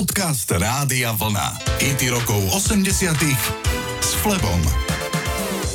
Podcast Rádia Vlna. IT rokov 80 s Flebom.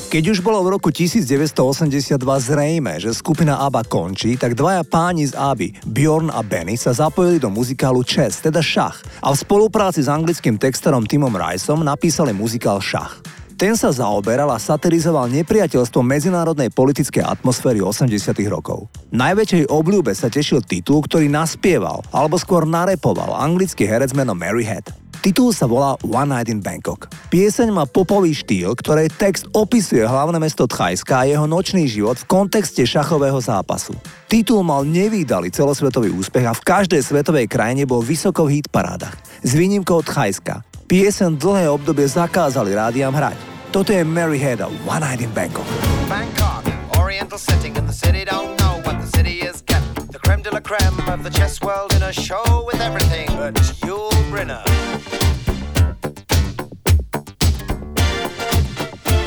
Keď už bolo v roku 1982 zrejme, že skupina ABBA končí, tak dvaja páni z ABBY, Bjorn a Benny, sa zapojili do muzikálu Chess, teda šach, a v spolupráci s anglickým textorom Timom Riceom napísali muzikál Šach. Ten sa zaoberal a satirizoval nepriateľstvo medzinárodnej politickej atmosféry 80 rokov. Najväčšej obľúbe sa tešil titul, ktorý naspieval, alebo skôr narepoval anglický herec menom Mary Head. Titul sa volá One Night in Bangkok. Pieseň má popový štýl, ktorej text opisuje hlavné mesto Thajska a jeho nočný život v kontexte šachového zápasu. Titul mal nevýdalý celosvetový úspech a v každej svetovej krajine bol vysoko v hitparádach. S výnimkou Thajska. Piesen dlhé obdobie zakázali rádiam hrať. Toto je Mary Head One Night in Bangkok. Bangkok, oriental setting in the city don't know what the city is getting. The creme de la creme of the chess world in a show with everything but Yul Brynner.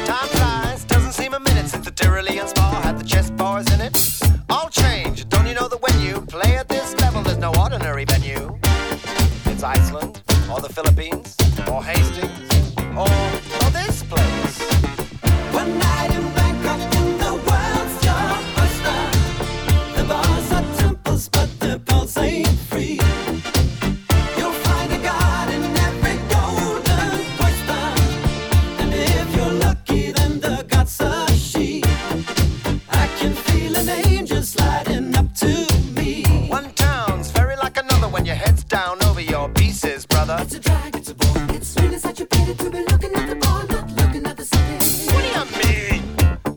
Time flies, doesn't seem a minute since the Tyrolean spa had the chess bars in it. All change, an angel sliding up to me. One town's very like another when your head's down over your pieces, brother. It's a drag, it's a bore, it's really such a pity to be looking at the bar, not looking at the city. What do you mean?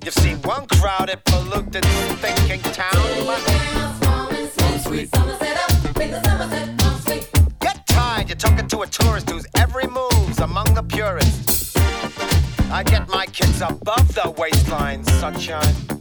You've seen one crowded, polluted, thinking town. Get tired, you're talking to a tourist whose every move's among the purists. I get my kids above the waistline, sunshine.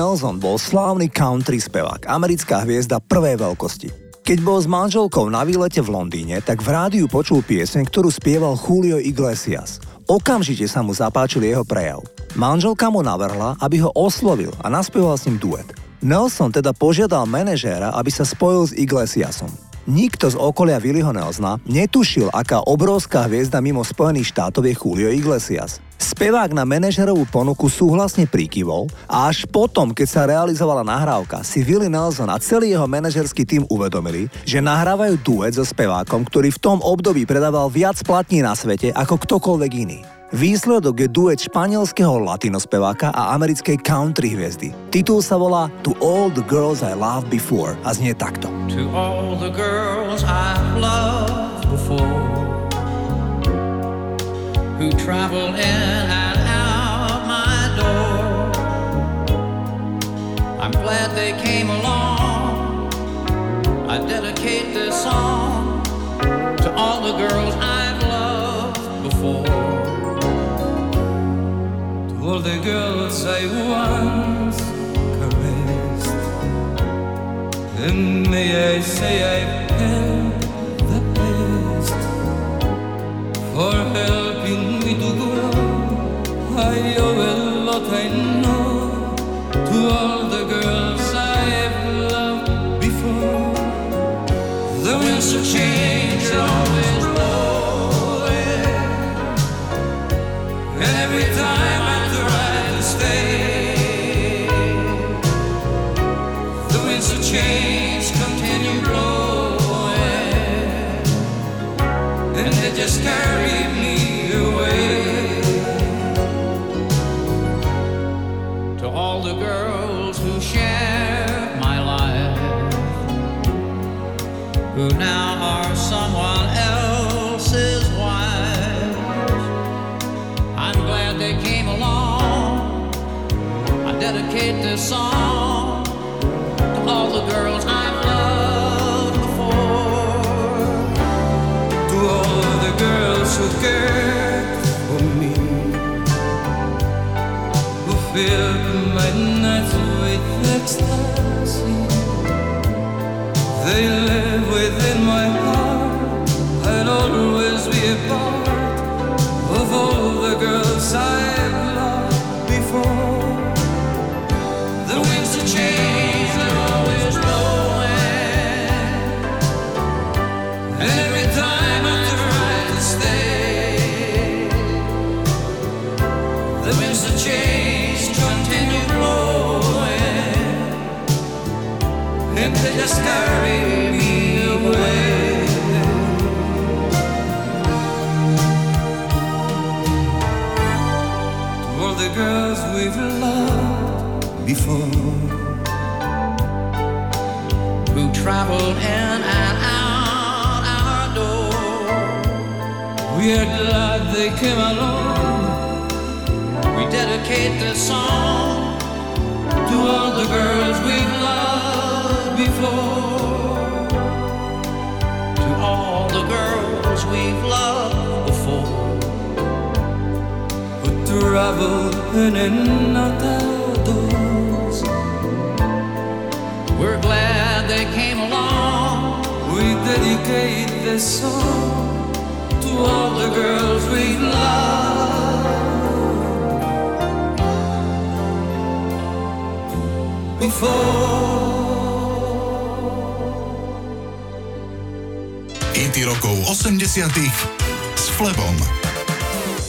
Nelson bol slávny country spevák, americká hviezda prvej veľkosti. Keď bol s manželkou na výlete v Londýne, tak v rádiu počul pieseň, ktorú spieval Julio Iglesias. Okamžite sa mu zapáčil jeho prejav. Manželka mu navrhla, aby ho oslovil a naspieval s ním duet. Nelson teda požiadal manažéra, aby sa spojil s Iglesiasom. Nikto z okolia Willyho Nelsona netušil, aká obrovská hviezda mimo Spojených štátov je Julio Iglesias. Spevák na manažerovú ponuku súhlasne prikyvol a až potom, keď sa realizovala nahrávka, si Willie Nelson a celý jeho manažerský tým uvedomili, že nahrávajú duet so spevákom, ktorý v tom období predával viac platní na svete ako ktokoľvek iný. Výsledok je duet španielského latinospeváka a americkej country hviezdy. Titul sa volá To All the Girls I Loved Before a znie takto. To all the girls I've loved before, who travel in and out my door. I'm glad they came along. I dedicate this song to all the girls I've the girls I once caressed. And may I say I've had the best for helping me to grow. I owe a lot, I know, to all all the girls who share my life, who now are someone else's wives, I'm glad they came along. I dedicate this song to all the girls I've loved before. To all the girls who ecstasy. They live within my heart. They just carry me away. To all the girls we've loved before, who traveled in and out our door. we are glad they came along. We dedicate this song to all the girls we've before. To all the girls we've loved before. Who travel in and out outdoors. We're glad they came along. We dedicate this song to all the girls we love before. Rokov 80 s Flebom.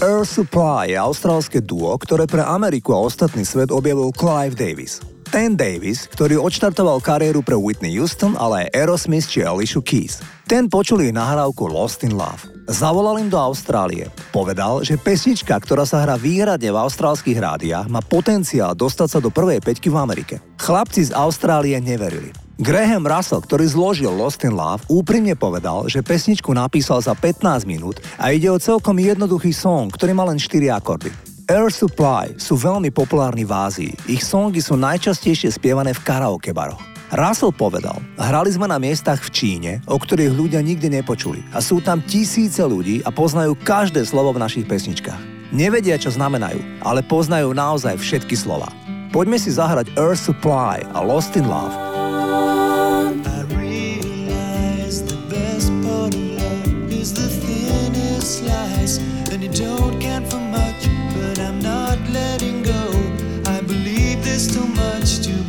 Air Supply je austrálske duo, ktoré pre Ameriku a ostatný svet objavil Clive Davis. Ten Davis, ktorý odštartoval kariéru pre Whitney Houston, ale aj Aerosmith či Alicia Keys. Ten počul ich nahrávku Lost in Love. Zavolal im do Austrálie. Povedal, že pesnička, ktorá sa hrá výhradne v austrálskych rádiách, má potenciál dostať sa do prvej peťky v Amerike. Chlapci z Austrálie neverili. Graham Russell, ktorý zložil Lost in Love, úprimne povedal, že pesničku napísal za 15 minút a ide o celkom jednoduchý song, ktorý má len 4 akordy. Air Supply sú veľmi populárni v Ázii. Ich songy sú najčastejšie spievané v karaoke baroch. Russell povedal, hrali sme na miestach v Číne, o ktorých ľudia nikdy nepočuli a sú tam tisíce ľudí a poznajú každé slovo v našich pesničkách. Nevedia, čo znamenajú, ale poznajú naozaj všetky slova. Poďme si zahrať Air Supply a Lost in Love. Too much to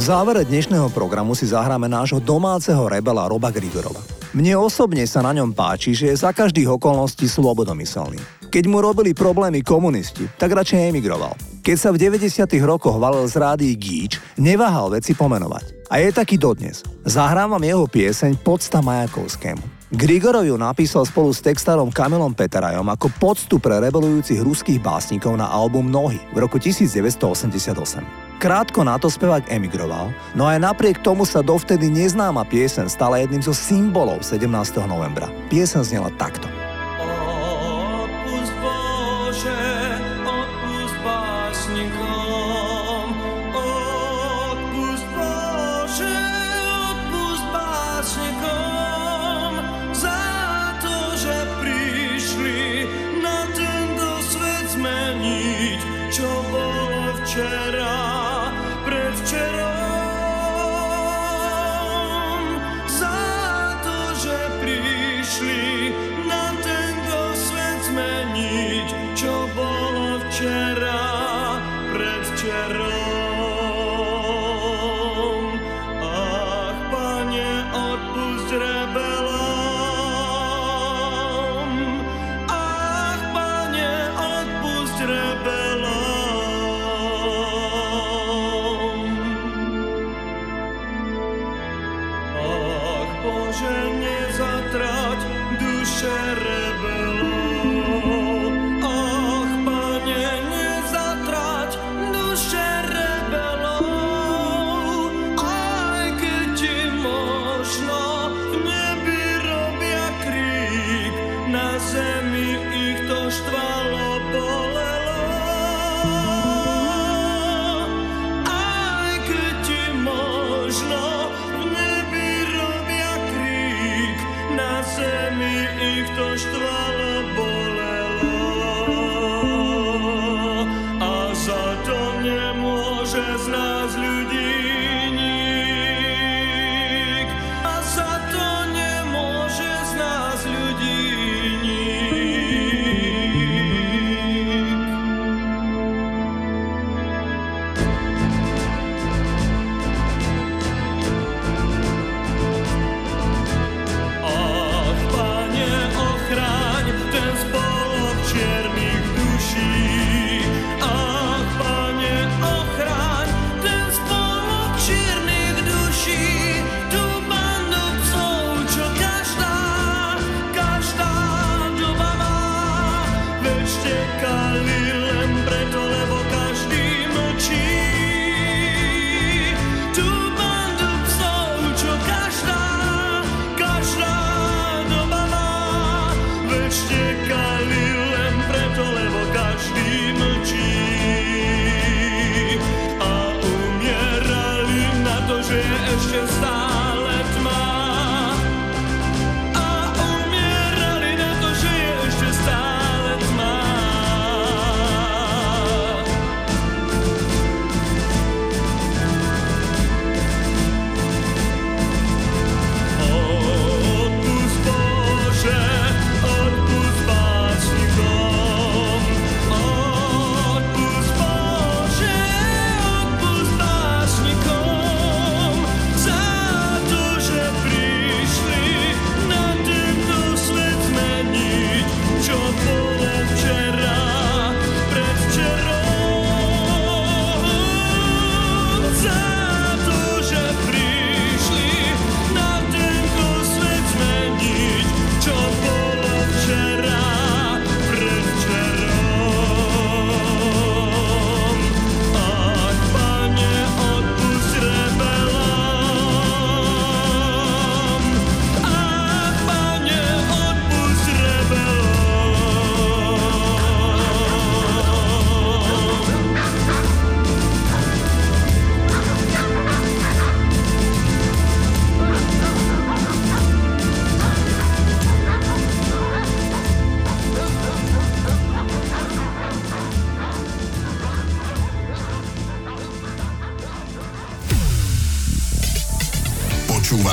V závere dnešného programu si zahráme nášho domáceho rebela Roba Grigorova. Mne osobne sa na ňom páči, že je za každých okolností slobodomyselný. Keď mu robili problémy komunisti, tak radšej emigroval. Keď sa v 90. rokoch valil z rádií Gíč, neváhal veci pomenovať. A je taký dodnes. Zahrávam jeho pieseň Podsta Majakovskému. Grigorov ju napísal spolu s textárom Kamilom Peterajom ako poctu pre rebelujúcich ruských básnikov na album Nohy v roku 1988. Krátko na to spevák emigroval, no aj napriek tomu sa dovtedy neznáma piesen stala jedným zo symbolov 17. novembra. Piesen znela takto. zmeniť, čo bolo včera.